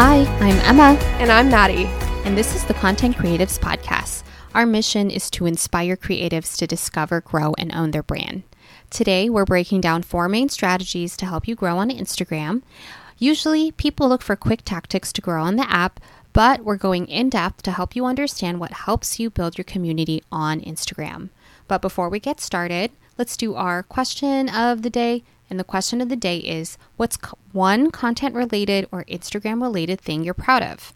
Hi, I'm Emma, And I'm Maddy. and this is the Content Creatives Podcast. Our mission is to inspire creatives to discover, grow, and own their brand. Today, we're breaking down four main strategies to help you grow on Instagram. Usually, people look for quick tactics to grow on the app, but we're going in depth to help you understand what helps you build your community on Instagram. But before we get started, let's do our question of the day. And the question of the day is What's one content related or Instagram related thing you're proud of?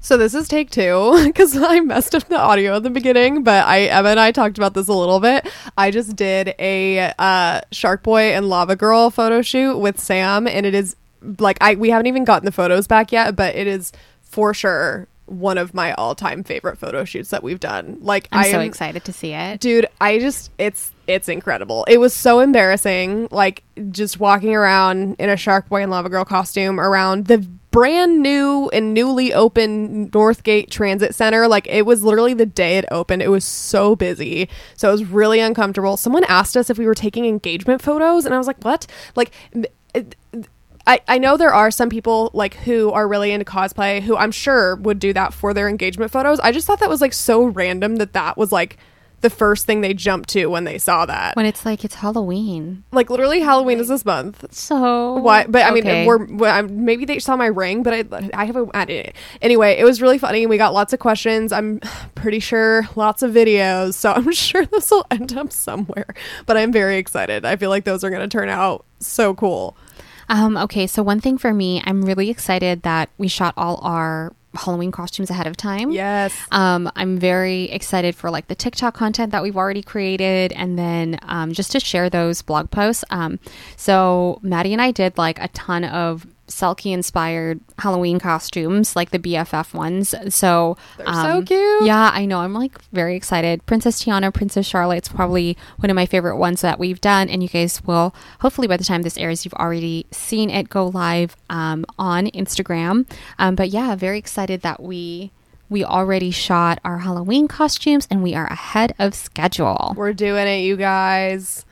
So this is take two because I messed up the audio at the beginning, but I Emma and I talked about this a little bit. I just did a uh, Shark Boy and Lava Girl photo shoot with Sam, and it is like I we haven't even gotten the photos back yet, but it is for sure one of my all time favorite photo shoots that we've done. Like I'm I so excited to see it. dude i just it's it's incredible. It was so embarrassing like just walking around in a shark boy and lava girl costume around the brand new and newly opened northgate transit center. Like it was literally the day it opened. It was so busy. So it was really uncomfortable. Someone asked us if we were taking engagement photos and i was like what? Like m- it- I, I know there are some people like who are really into cosplay who I'm sure would do that for their engagement photos. I just thought that was like so random that that was like the first thing they jumped to when they saw that. When it's like it's Halloween. like literally Halloween is this month. So Why? But I mean, okay. we're, I'm- maybe they saw my ring, but I I have a I- anyway. It was really funny. We got lots of questions. I'm pretty sure lots of videos. So I'm sure this will end up somewhere. But I'm very excited. I feel like those are going to turn out so cool. Um, okay, so one thing for me, I'm really excited that we shot all our Halloween costumes ahead of time. Yes. Um, I'm very excited for like the TikTok content that we've already created, and then um, just to share those blog posts. Um, so Maddie and I did like a ton of Selkie inspired Halloween costumes, like the BFF ones. So They're so cute. Yeah, I know. I'm like very excited. Princess Tiana, Princess Charlotte's probably one of my favorite ones that we've done, and you guys will hopefully by the time this airs, you've already seen it go live um, on Instagram. Um, but yeah, very excited that we we already shot our Halloween costumes and we are ahead of schedule. We're doing it, you guys.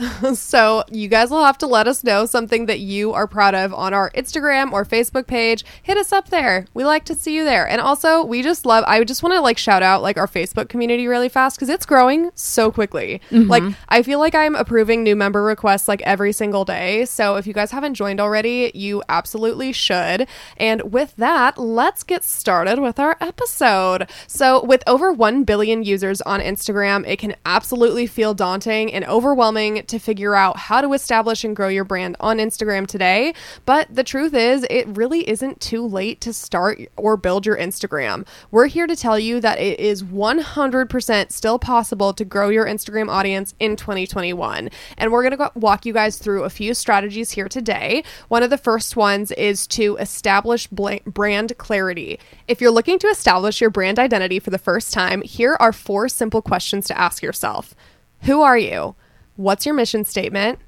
so, you guys will have to let us know something that you are proud of on our Instagram or Facebook page. Hit us up there. We like to see you there. And also, we just love I just want to like shout out like our Facebook community really fast cuz it's growing so quickly. Mm-hmm. Like I feel like I'm approving new member requests like every single day. So, if you guys haven't joined already, you absolutely should. And with that, let's get started with our episode. So, with over 1 billion users on Instagram, it can absolutely feel daunting and overwhelming to figure out how to establish and grow your brand on Instagram today. But the truth is, it really isn't too late to start or build your Instagram. We're here to tell you that it is 100% still possible to grow your Instagram audience in 2021. And we're going to walk you guys through a few strategies here today. One of the first ones is to establish bla- brand clarity. If you're looking to establish your brand identity for the first time, here are four simple questions to ask yourself Who are you? What's your mission statement?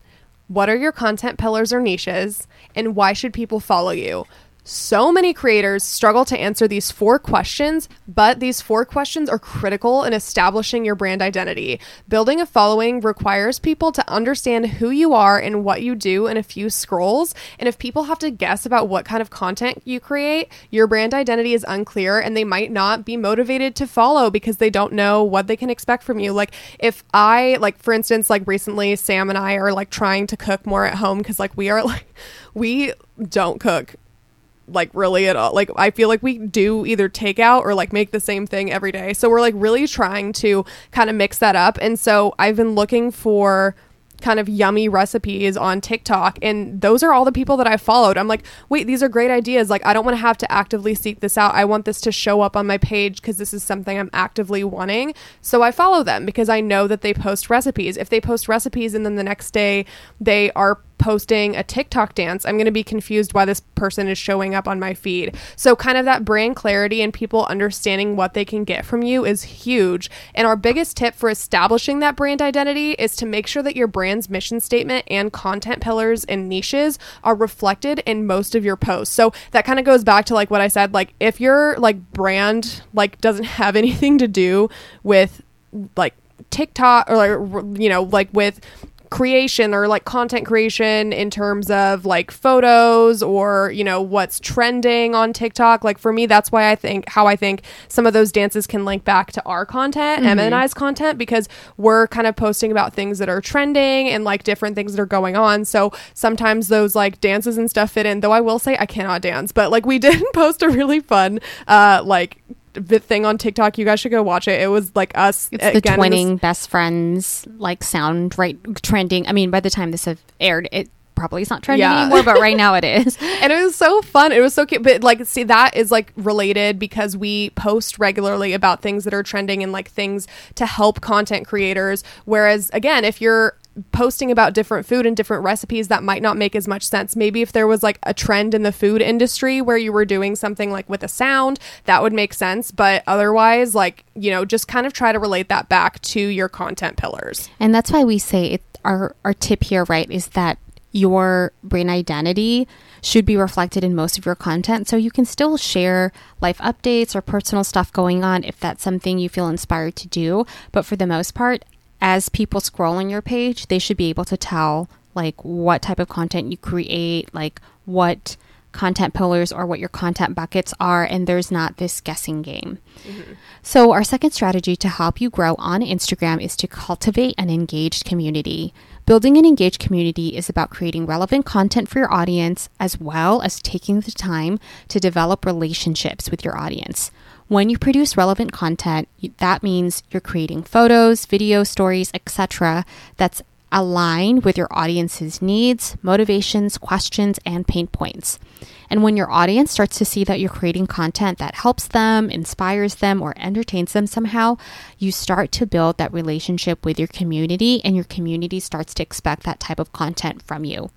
What are your content pillars or niches? And why should people follow you? So many creators struggle to answer these four questions, but these four questions are critical in establishing your brand identity. Building a following requires people to understand who you are and what you do in a few scrolls. And if people have to guess about what kind of content you create, your brand identity is unclear and they might not be motivated to follow because they don't know what they can expect from you. Like, if I, like, for instance, like recently, Sam and I are like trying to cook more at home because, like, we are like, we don't cook like really at all. Like I feel like we do either takeout or like make the same thing every day. So we're like really trying to kind of mix that up. And so I've been looking for kind of yummy recipes on TikTok and those are all the people that I followed. I'm like, "Wait, these are great ideas. Like I don't want to have to actively seek this out. I want this to show up on my page because this is something I'm actively wanting." So I follow them because I know that they post recipes. If they post recipes and then the next day they are posting a TikTok dance, I'm going to be confused why this person is showing up on my feed. So, kind of that brand clarity and people understanding what they can get from you is huge. And our biggest tip for establishing that brand identity is to make sure that your brand's mission statement and content pillars and niches are reflected in most of your posts. So, that kind of goes back to like what I said like if your like brand like doesn't have anything to do with like TikTok or like you know like with creation or like content creation in terms of like photos or you know what's trending on TikTok. Like for me, that's why I think how I think some of those dances can link back to our content, Mm-hmm. Emma and I's content, because we're kind of posting about things that are trending and like different things that are going on. So sometimes those like dances and stuff fit in. Though I will say I cannot dance, but like we did post a really fun uh like thing on TikTok. You guys should go watch it. It was like us. It's the again, was- twinning best friends like sound right trending. I mean, by the time this have aired, it probably is not trending Yeah. anymore, but right now it is. and it was so fun. It was so cute. But like, see, that is like related because we post regularly about things that are trending and like things to help content creators. Whereas, again, if you're posting about different food and different recipes that might not make as much sense maybe if there was like a trend in the food industry where you were doing something like with a sound that would make sense but otherwise like you know just kind of try to relate that back to your content pillars And that's why we say it, our our tip here, right, is that your brain identity should be reflected in most of your content. So you can still share life updates or personal stuff going on if that's something you feel inspired to do. But for the most part, as people scroll on your page, they should be able to tell like what type of content you create, like what content pillars or what your content buckets are, and there's not this guessing game. Mm-hmm. So, our second strategy to help you grow on Instagram is to cultivate an engaged community. Building an engaged community is about creating relevant content for your audience as well as taking the time to develop relationships with your audience. When you produce relevant content, that means you're creating photos, video stories, etc. that's aligned with your audience's needs, motivations, questions, and pain points. And when your audience starts to see that you're creating content that helps them, inspires them, or entertains them somehow, you start to build that relationship with your community, and your community starts to expect that type of content from you.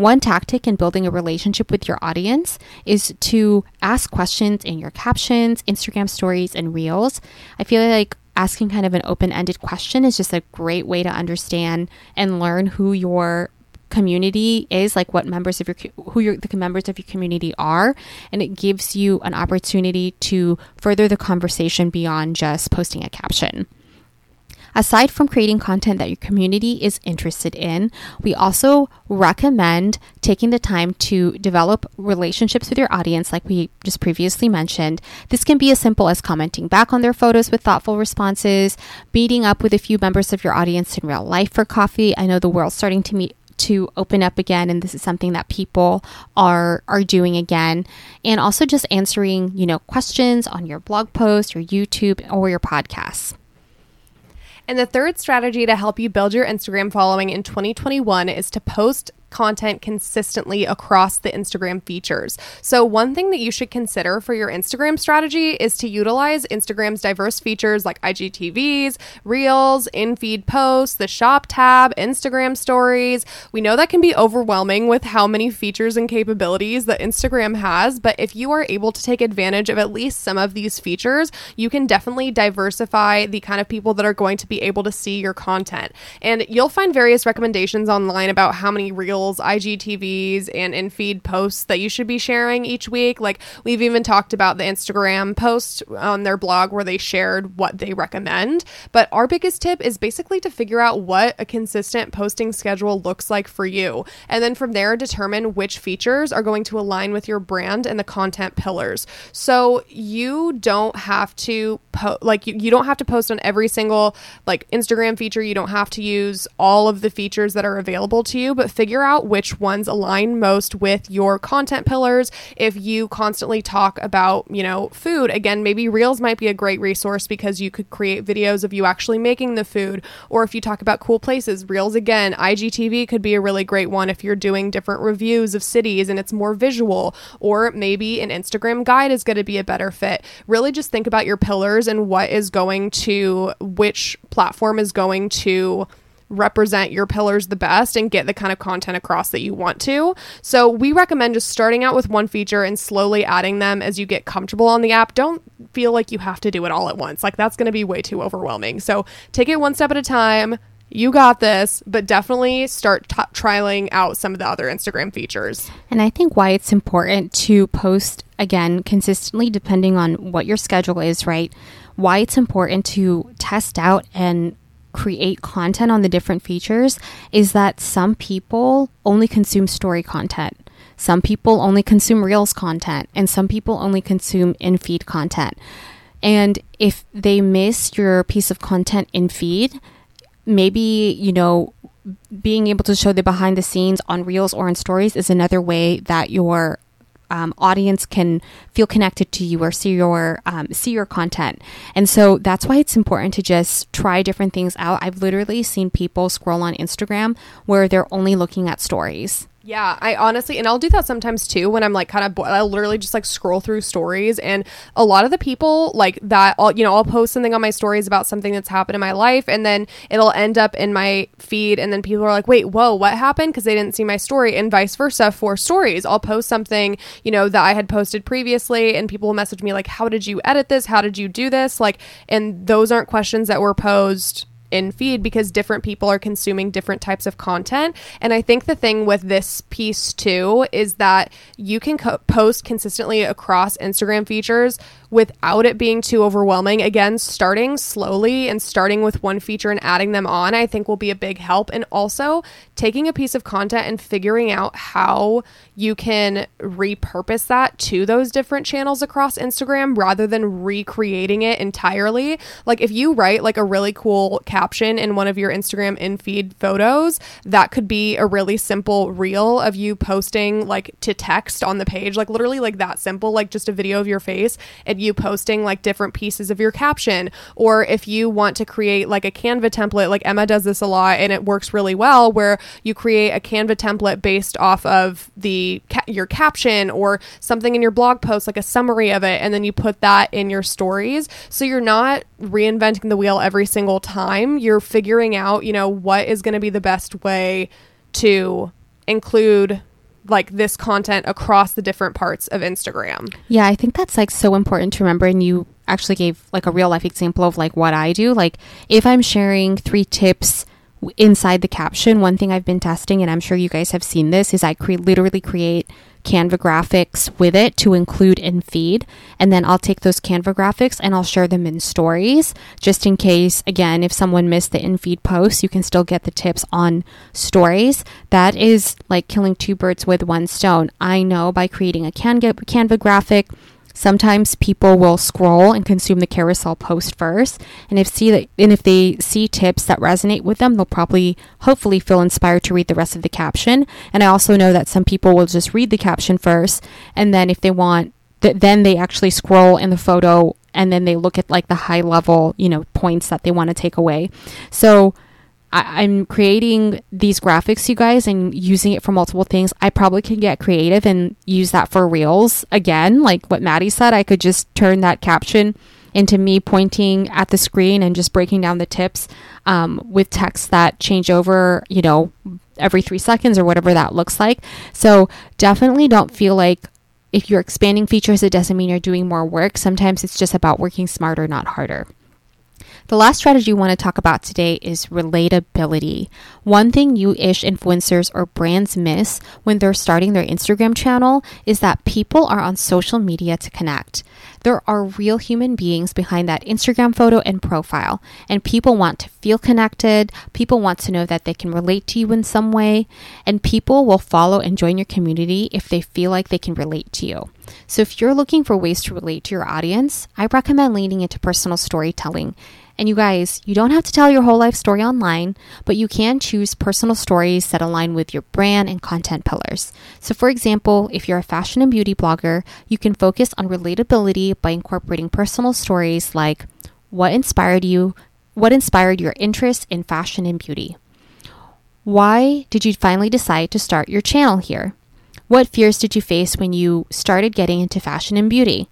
One tactic in building a relationship with your audience is to ask questions in your captions, Instagram stories, and reels. I feel like asking kind of an open ended question is just a great way to understand and learn who your community is like what members of your who your the members of your community are and it gives you an opportunity to further the conversation beyond just posting a caption Aside from creating content that your community is interested in, we also recommend taking the time to develop relationships with your audience, like we just previously mentioned. This can be as simple as commenting back on their photos with thoughtful responses, meeting up with a few members of your audience in real life for coffee. I know the world's starting to meet to open up again and this is something that people are are doing again and also just answering you know questions on your blog post your youtube or your podcasts And the third strategy to help you build your Instagram following in 2021 is to post content consistently across the Instagram features. So, one thing that you should consider for your Instagram strategy is to utilize Instagram's diverse features like IGTVs, Reels, in feed posts, the shop tab, Instagram stories. We know that can be overwhelming with how many features and capabilities that Instagram has, but if you are able to take advantage of at least some of these features, you can definitely diversify the kind of people that are going to be able to see your content. And you'll find various recommendations online about how many Reels, IGTVs, and in feed posts that you should be sharing each week. Like we've even talked about the Instagram post on their blog where they shared what they recommend. But our biggest tip is basically to figure out what a consistent posting schedule looks like for you. And then from there, determine which features are going to align with your brand and the content pillars. So you don't have to po- like you, you don't have to post on every single like Instagram feature. You don't have to use all of the features that are available to you, but figure out which ones align most with your content pillars. If you constantly talk about, you know, food, again, maybe Reels might be a great resource because you could create videos of you actually making the food. Or if you talk about cool places, Reels again, IGTV could be a really great one if you're doing different reviews of cities and it's more visual. Or maybe an Instagram guide is going to be a better fit. Really just think about your pillars and what is going to, which platform is going to represent your pillars the best and get the kind of content across that you want to. So, we recommend just starting out with one feature and slowly adding them as you get comfortable on the app. Don't feel like you have to do it all at once. Like, that's going to be way too overwhelming. So, take it one step at a time. You got this, but definitely start t- trialing out some of the other Instagram features. And I think why it's important to post again consistently, depending on what your schedule is, right? Why it's important to test out and create content on the different features is that some people only consume story content. Some people only consume Reels content, and some people only consume in feed content. And if they miss your piece of content in feed, maybe, you know, being able to show the behind the scenes on Reels or in stories is another way that your um, audience can feel connected to you or see your um, see your content. And so that's why it's important to just try different things out. I've literally seen people scroll on Instagram where they're only looking at stories. Yeah, I honestly, and I'll do that sometimes too when I'm like kind of, bo- I'll literally just like scroll through stories. And a lot of the people like that, I'll, you know, I'll post something on my stories about something that's happened in my life and then it'll end up in my feed. And then people are like, wait, whoa, what happened? Because they didn't see my story and vice versa for stories. I'll post something, you know, that I had posted previously and people will message me like, how did you edit this? How did you do this? Like, and those aren't questions that were posed in feed because different people are consuming different types of content. And I think the thing with this piece too is that you can co- post consistently across Instagram features without it being too overwhelming. Again, starting slowly and starting with one feature and adding them on, I think will be a big help. And also taking a piece of content and figuring out how you can repurpose that to those different channels across Instagram rather than recreating it entirely. Like if you write like a really cool caption in one of your Instagram in feed photos, that could be a really simple reel of you posting like to text on the page, like literally like that simple, like just a video of your face and you posting like different pieces of your caption. Or if you want to create like a Canva template, like Emma does this a lot and it works really well, where you create a Canva template based off of the ca- your caption or something in your blog post, like a summary of it, and then you put that in your stories. So you're not reinventing the wheel every single time. You're figuring out, you know, what is going to be the best way to include like this content across the different parts of Instagram. Yeah, I think that's like so important to remember. And you actually gave like a real life example of like what I do. Like if I'm sharing three tips inside the caption, one thing I've been testing, and I'm sure you guys have seen this, is I create literally create Canva graphics with it to include in feed. And then I'll take those Canva graphics and I'll share them in stories just in case, again, if someone missed the in feed post, you can still get the tips on stories. That is like killing two birds with one stone. I know by creating a Canva graphic, Sometimes people will scroll and consume the carousel post first, and if see that, and if they see tips that resonate with them, they'll probably hopefully feel inspired to read the rest of the caption. And I also know that some people will just read the caption first, and then if they want, th- then they actually scroll in the photo, and then they look at like the high level, you know, points that they want to take away. So I, am creating these graphics, you guys, and using it for multiple things. I probably can get creative and use that for reels again. Like what Maddy said, I could just turn that caption into me pointing at the screen and just breaking down the tips um, with text that change over, you know, every three seconds or whatever that looks like. So definitely don't feel like if you're expanding features, it doesn't mean you're doing more work. Sometimes it's just about working smarter, not harder. The last strategy we want to talk about today is relatability. One thing new ish influencers or brands miss when they're starting their Instagram channel is that people are on social media to connect. There are real human beings behind that Instagram photo and profile, and people want to feel connected. People want to know that they can relate to you in some way, and people will follow and join your community if they feel like they can relate to you. So, if you're looking for ways to relate to your audience, I recommend leaning into personal storytelling. And you guys, you don't have to tell your whole life story online, but you can choose personal stories that align with your brand and content pillars. So, for example, if you're a fashion and beauty blogger, you can focus on relatability by incorporating personal stories like what inspired you, what inspired your interest in fashion and beauty. Why did you finally decide to start your channel here? What fears did you face when you started getting into fashion and beauty?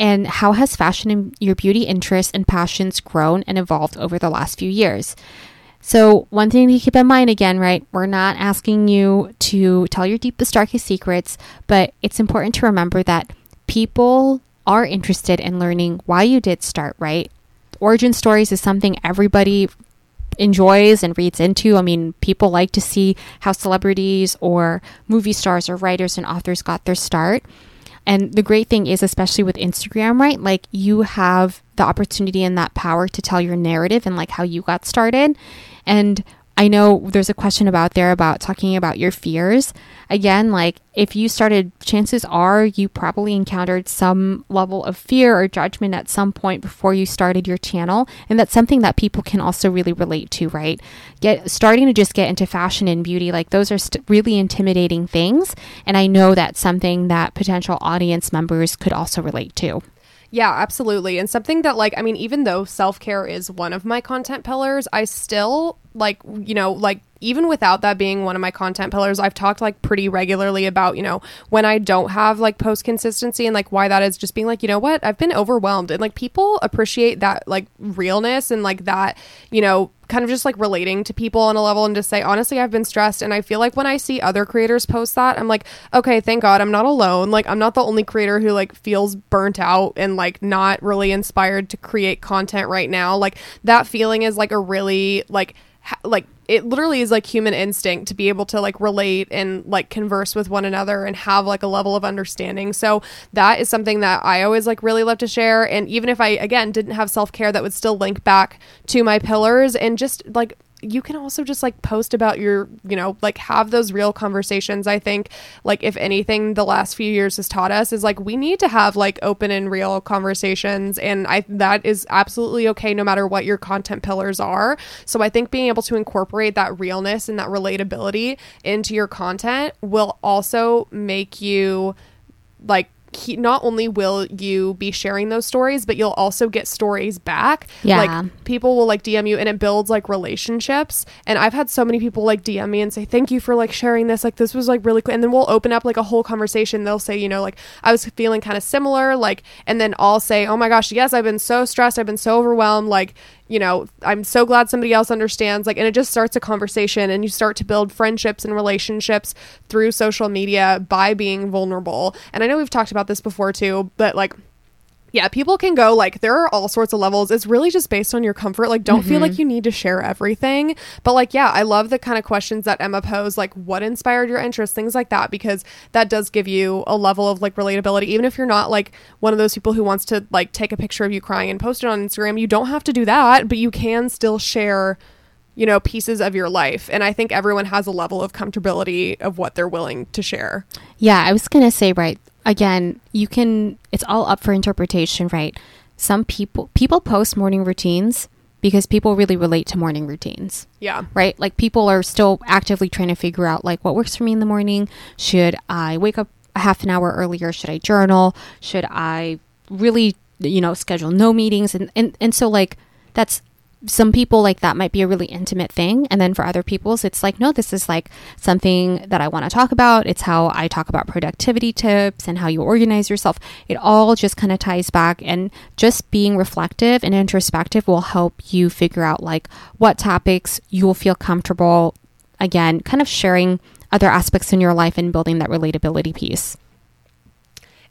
And how has fashion and your beauty interests and passions grown and evolved over the last few years? So, one thing to keep in mind again, right? We're not asking you to tell your deepest, darkest secrets, but it's important to remember that people are interested in learning why you did start, right? Origin stories is something everybody enjoys and reads into. I mean, people like to see how celebrities or movie stars or writers and authors got their start. And the great thing is, especially with Instagram, right? Like you have the opportunity and that power to tell your narrative and like how you got started. And I know there's a question about there about talking about your fears. Again, like if you started, chances are you probably encountered some level of fear or judgment at some point before you started your channel. And that's something that people can also really relate to, right? Get starting to just get into fashion and beauty, like those are st- really intimidating things. And I know that's something that potential audience members could also relate to. Yeah, absolutely. And something that, like, I mean, even though self care is one of my content pillars, I still, like, you know, like, even without that being one of my content pillars, I've talked like pretty regularly about, you know, when I don't have like post consistency and like why that is just being like, you know what, I've been overwhelmed. And like people appreciate that like realness and like that, you know, kind of just like relating to people on a level and just say honestly I've been stressed. And I feel like when I see other creators post that I'm like okay thank god I'm not alone. Like I'm not the only creator who like feels burnt out and like not really inspired to create content right now. Like that feeling is like a really like like it literally is like human instinct to be able to like relate and like converse with one another and have like a level of understanding. So that is something that I always like really love to share. And even if I again didn't have self care, that would still link back to my pillars and just like you can also just like post about your, you know, like have those real conversations. I think, like, if anything, the last few years has taught us is like we need to have like open and real conversations. And I, that is absolutely okay no matter what your content pillars are. So I think being able to incorporate that realness and that relatability into your content will also make you like he, not only will you be sharing those stories, but you'll also get stories back. Yeah. Like people will like DM you and it builds like relationships. And I've had so many people like DM me and say, thank you for like sharing this. Like this was like really cool. And then we'll open up like a whole conversation. They'll say, you know, like I was feeling kind of similar. Like, and then I'll say, oh my gosh, yes, I've been so stressed. I've been so overwhelmed. Like, you know, I'm so glad somebody else understands. Like, and it just starts a conversation and you start to build friendships and relationships through social media by being vulnerable. And I know we've talked about this before too, but like, yeah, people can go like there are all sorts of levels. It's really just based on your comfort. Like don't feel like mm-hmm. you need to share everything. But like yeah, I love the kind of questions that Emma posed like what inspired your interest, things like that because that does give you a level of like relatability even if you're not like one of those people who wants to like take a picture of you crying and post it on Instagram. You don't have to do that, but you can still share you know pieces of your life and i think everyone has a level of comfortability of what they're willing to share Yeah, I was going to say, right, again, you can, it's all up for interpretation, right? Some people, people post morning routines because people really relate to morning routines, yeah right? Like people are still actively trying to figure out like what works for me in the morning. Should I wake up a half an hour earlier? Should I journal? Should I really, you know, schedule no meetings? And, and, and so like that's, some people like that might be a really intimate thing. And then for other people's it's like no this is like something that i want to talk about. It's how i talk about productivity tips and how you organize yourself. It all just kind of ties back. And just being reflective and introspective will help you figure out like what topics you will feel comfortable again kind of sharing other aspects in your life and building that relatability piece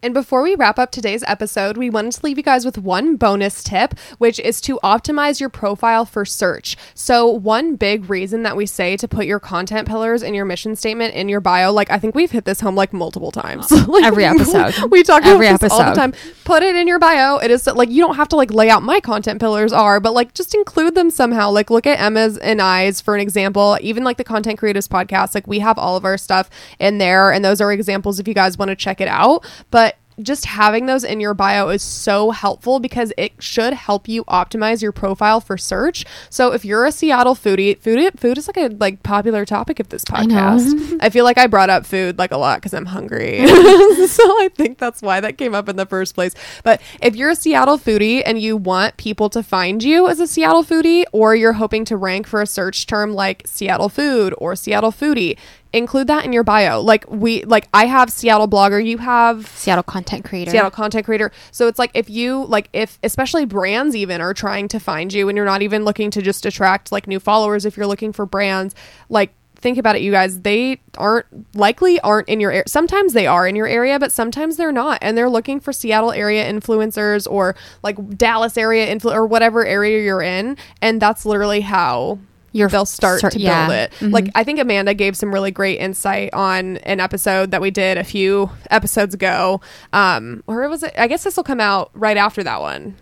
And before we wrap up today's episode, we wanted to leave you guys with one bonus tip, which is to optimize your profile for search. So, one big reason that we say to put your content pillars and your mission statement in your bio, like I think we've hit this home like multiple times. Like, Every episode. we talk Every about this all the episode. time. Put it in your bio. It is like you don't have to like lay out my content pillars are, but like just include them somehow. Like look at Emma's and I's for an example. Even like the Content Creatives podcast, like we have all of our stuff in there, and those are examples if you guys want to check it out. But just having those in your bio is so helpful because it should help you optimize your profile for search. So if you're a Seattle foodie, food food is like a like popular topic of this I podcast. I feel like I brought up food like a lot because I'm hungry. so I think that's why that came up in the first place. But if you're a Seattle foodie and you want people to find you as a Seattle foodie, or you're hoping to rank for a search term like Seattle food or Seattle foodie, include that in your bio. Like we like I have Seattle blogger, you have seattle content creator Seattle content creator. So it's like if you like if especially brands even are trying to find you and you're not even looking to just attract like new followers if you're looking for brands like think about it you guys they aren't likely aren't in your area sometimes they are in your area but sometimes they're not and they're looking for seattle area influencers or like dallas area influ- or whatever area you're in and that's literally how Your they'll start start- to yeah. build it. Mhm. Like I think Amanda gave some really great insight on an episode that we did a few episodes ago. Um, or was it? I guess this will come out right after that one.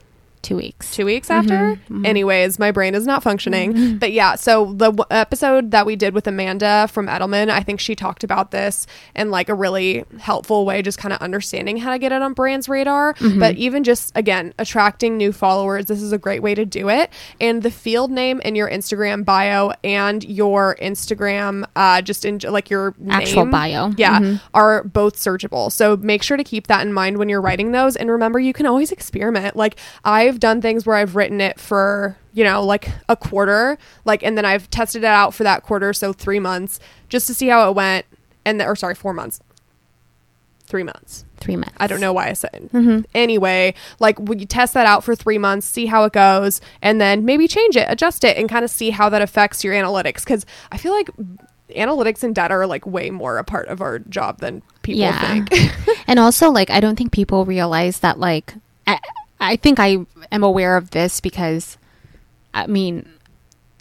Two weeks. two weeks after. Mm-hmm. Anyways, my brain is not functioning. But yeah, so the w- episode that we did with Amanda from Edelman, I think she talked about this in like a really helpful way, just kind of understanding how to get it on brands' radar. Mm-hmm. But even just again, attracting new followers, this is a great way to do it. And the field name in your Instagram bio and your Instagram, uh, just in like your Actual name, bio. yeah, Mhm. are both searchable. So make sure to keep that in mind when you're writing those. And remember, you can always experiment. Like I've done things where I've written it for, you know, like a quarter, like, and then I've tested it out for that quarter. So three months just to see how it went. And, the, or sorry, four months. Three months. Three months. I don't know why I said. Mhm. Anyway, like would you test that out for three months, see how it goes, and then maybe change it, adjust it, and kind of see how that affects your analytics. Because I feel like analytics and data are like way more a part of our job than people Yeah. think. and also like i don't think people realize that like I, I think i am aware of this because i mean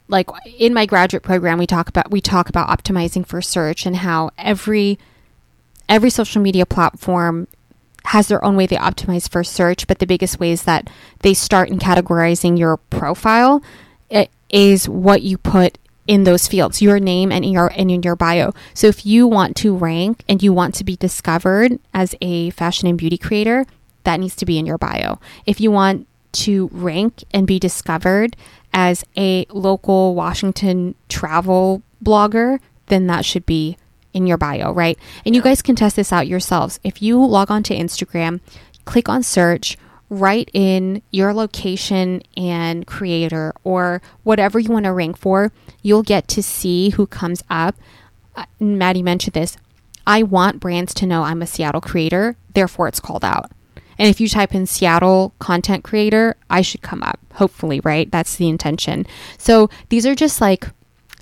like in my graduate program we talk about we talk about optimizing for search and how every every social media platform has their own way they optimize for search but the biggest way is that they start in categorizing your profile it is what you put in those fields your name and your and in your bio. So if you want to rank and you want to be discovered as a fashion and beauty creator that needs to be in your bio if you want to rank and be discovered as a local washington travel blogger then that should be in your bio right and you guys can test this out yourselves if you log on to instagram click on search write in your location and creator or whatever you want to rank for, you'll get to see who comes up. Uh, Maddy mentioned this. I want brands to know I'm a Seattle creator, therefore it's called out. And if you type in Seattle content creator, I should come up, hopefully, right? That's the intention. So these are just like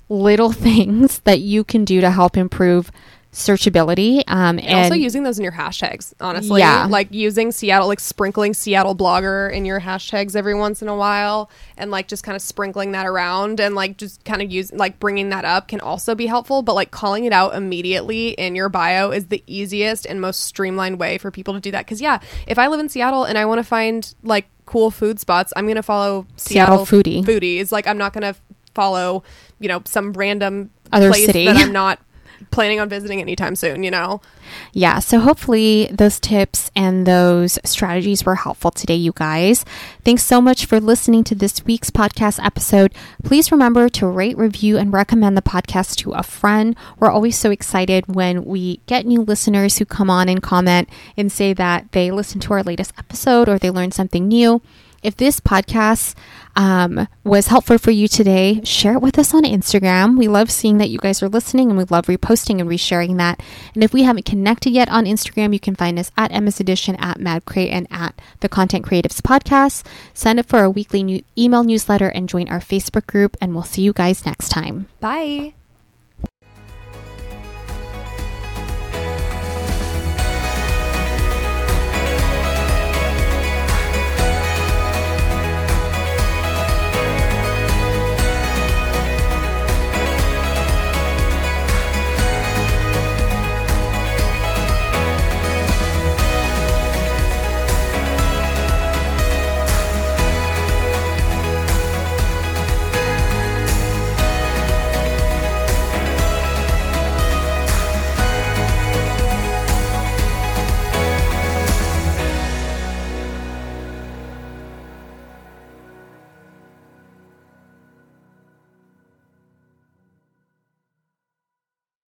little things that you can do to help improve searchability. Um, and, And also using those in your hashtags, honestly. Yeah. Like using Seattle, like sprinkling Seattle blogger in your hashtags every once in a while and like just kind of sprinkling that around and like just kind of use like bringing that up can also be helpful. But like calling it out immediately in your bio is the easiest and most streamlined way for people to do that. Cause yeah, if I live in Seattle and I want to find like cool food spots, I'm going to follow Seattle foodie. foodies. Like I'm not going to follow, you know, some random Other place city. that I'm not planning on visiting anytime soon, you know? Yeah, so hopefully those tips and those strategies were helpful today, you guys. Thanks so much for listening to this week's podcast episode. Please remember to rate, review, and recommend the podcast to a friend. We're always so excited when we get new listeners who come on and comment and say that they listened to our latest episode or they learned something new. If this podcast um, was helpful for you today, share it with us on Instagram. We love seeing that you guys are listening and we love reposting and resharing that. And if we haven't connected yet on Instagram, you can find us at Emma's Edition, at MadCrayy, and at the Content Creatives Podcast. Sign up for our weekly new email newsletter and join our Facebook group, and we'll see you guys next time. Bye.